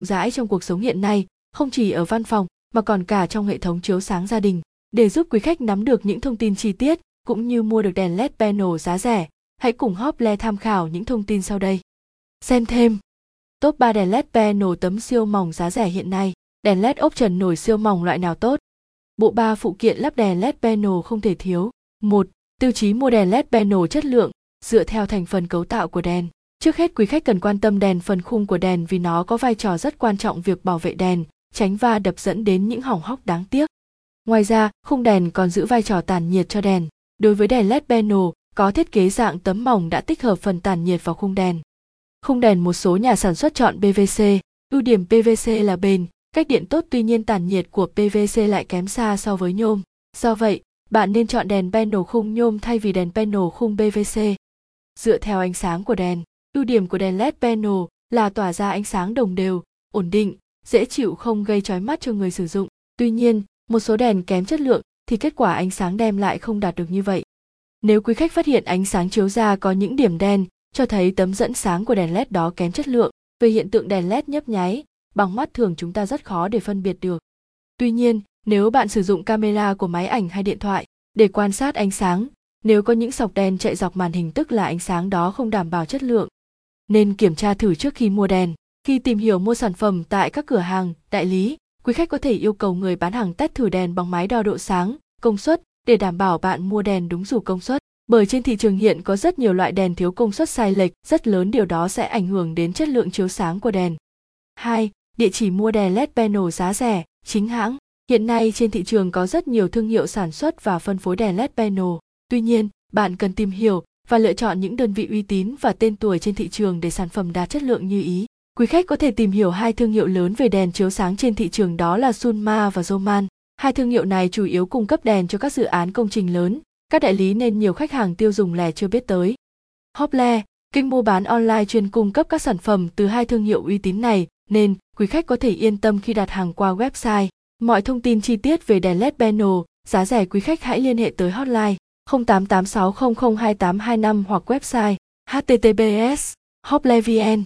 rãi trong cuộc sống hiện nay, không chỉ ở văn phòng mà còn cả trong hệ thống chiếu sáng gia đình. Để giúp quý khách nắm được những thông tin chi tiết cũng như mua được đèn LED panel giá rẻ, hãy cùng Hople tham khảo những thông tin sau đây. Xem thêm Top 3 đèn LED panel tấm siêu mỏng giá rẻ hiện nay, đèn LED ốp trần nổi siêu mỏng loại nào tốt? Bộ ba phụ kiện lắp đèn LED panel không thể thiếu. 1. Tiêu chí mua đèn LED panel chất lượng, dựa theo thành phần cấu tạo của đèn. Trước hết quý khách cần quan tâm đèn phần khung của đèn vì nó có vai trò rất quan trọng việc bảo vệ đèn, tránh va đập dẫn đến những hỏng hóc đáng tiếc. Ngoài ra, khung đèn còn giữ vai trò tản nhiệt cho đèn. Đối với đèn LED panel, có thiết kế dạng tấm mỏng đã tích hợp phần tản nhiệt vào khung đèn. Khung đèn một số nhà sản xuất chọn PVC, ưu điểm PVC là bền, cách điện tốt tuy nhiên tản nhiệt của PVC lại kém xa so với nhôm. Do vậy, bạn nên chọn đèn panel khung nhôm thay vì đèn panel khung PVC. Dựa theo ánh sáng của đèn, ưu điểm của đèn LED panel là tỏa ra ánh sáng đồng đều, ổn định, dễ chịu không gây chói mắt cho người sử dụng. Tuy nhiên, một số đèn kém chất lượng thì kết quả ánh sáng đem lại không đạt được như vậy. Nếu quý khách phát hiện ánh sáng chiếu ra có những điểm đen, cho thấy tấm dẫn sáng của đèn LED đó kém chất lượng. Về hiện tượng đèn LED nhấp nháy, bằng mắt thường chúng ta rất khó để phân biệt được. Tuy nhiên, nếu bạn sử dụng camera của máy ảnh hay điện thoại để quan sát ánh sáng, nếu có những sọc đen chạy dọc màn hình tức là ánh sáng đó không đảm bảo chất lượng. Nên kiểm tra thử trước khi mua đèn. Khi tìm hiểu mua sản phẩm tại các cửa hàng, đại lý, quý khách có thể yêu cầu người bán hàng test thử đèn bằng máy đo độ sáng, công suất để đảm bảo bạn mua đèn đúng dù công suất. Bởi trên thị trường hiện có rất nhiều loại đèn thiếu công suất sai lệch, rất lớn điều đó sẽ ảnh hưởng đến chất lượng chiếu sáng của đèn. 2. Địa chỉ mua đèn LED panel giá rẻ, chính hãng. Hiện nay trên thị trường có rất nhiều thương hiệu sản xuất và phân phối đèn LED panel. Tuy nhiên, bạn cần tìm hiểu và lựa chọn những đơn vị uy tín và tên tuổi trên thị trường để sản phẩm đạt chất lượng như ý. Quý khách có thể tìm hiểu hai thương hiệu lớn về đèn chiếu sáng trên thị trường đó là Sunma và Roman. Hai thương hiệu này chủ yếu cung cấp đèn cho các dự án công trình lớn, các đại lý nên nhiều khách hàng tiêu dùng lẻ chưa biết tới. Hople, kênh mua bán online chuyên cung cấp các sản phẩm từ hai thương hiệu uy tín này, nên quý khách có thể yên tâm khi đặt hàng qua website. Mọi thông tin chi tiết về đèn LED panel, giá rẻ quý khách hãy liên hệ tới hotline 0886002825 hoặc website https hoplevn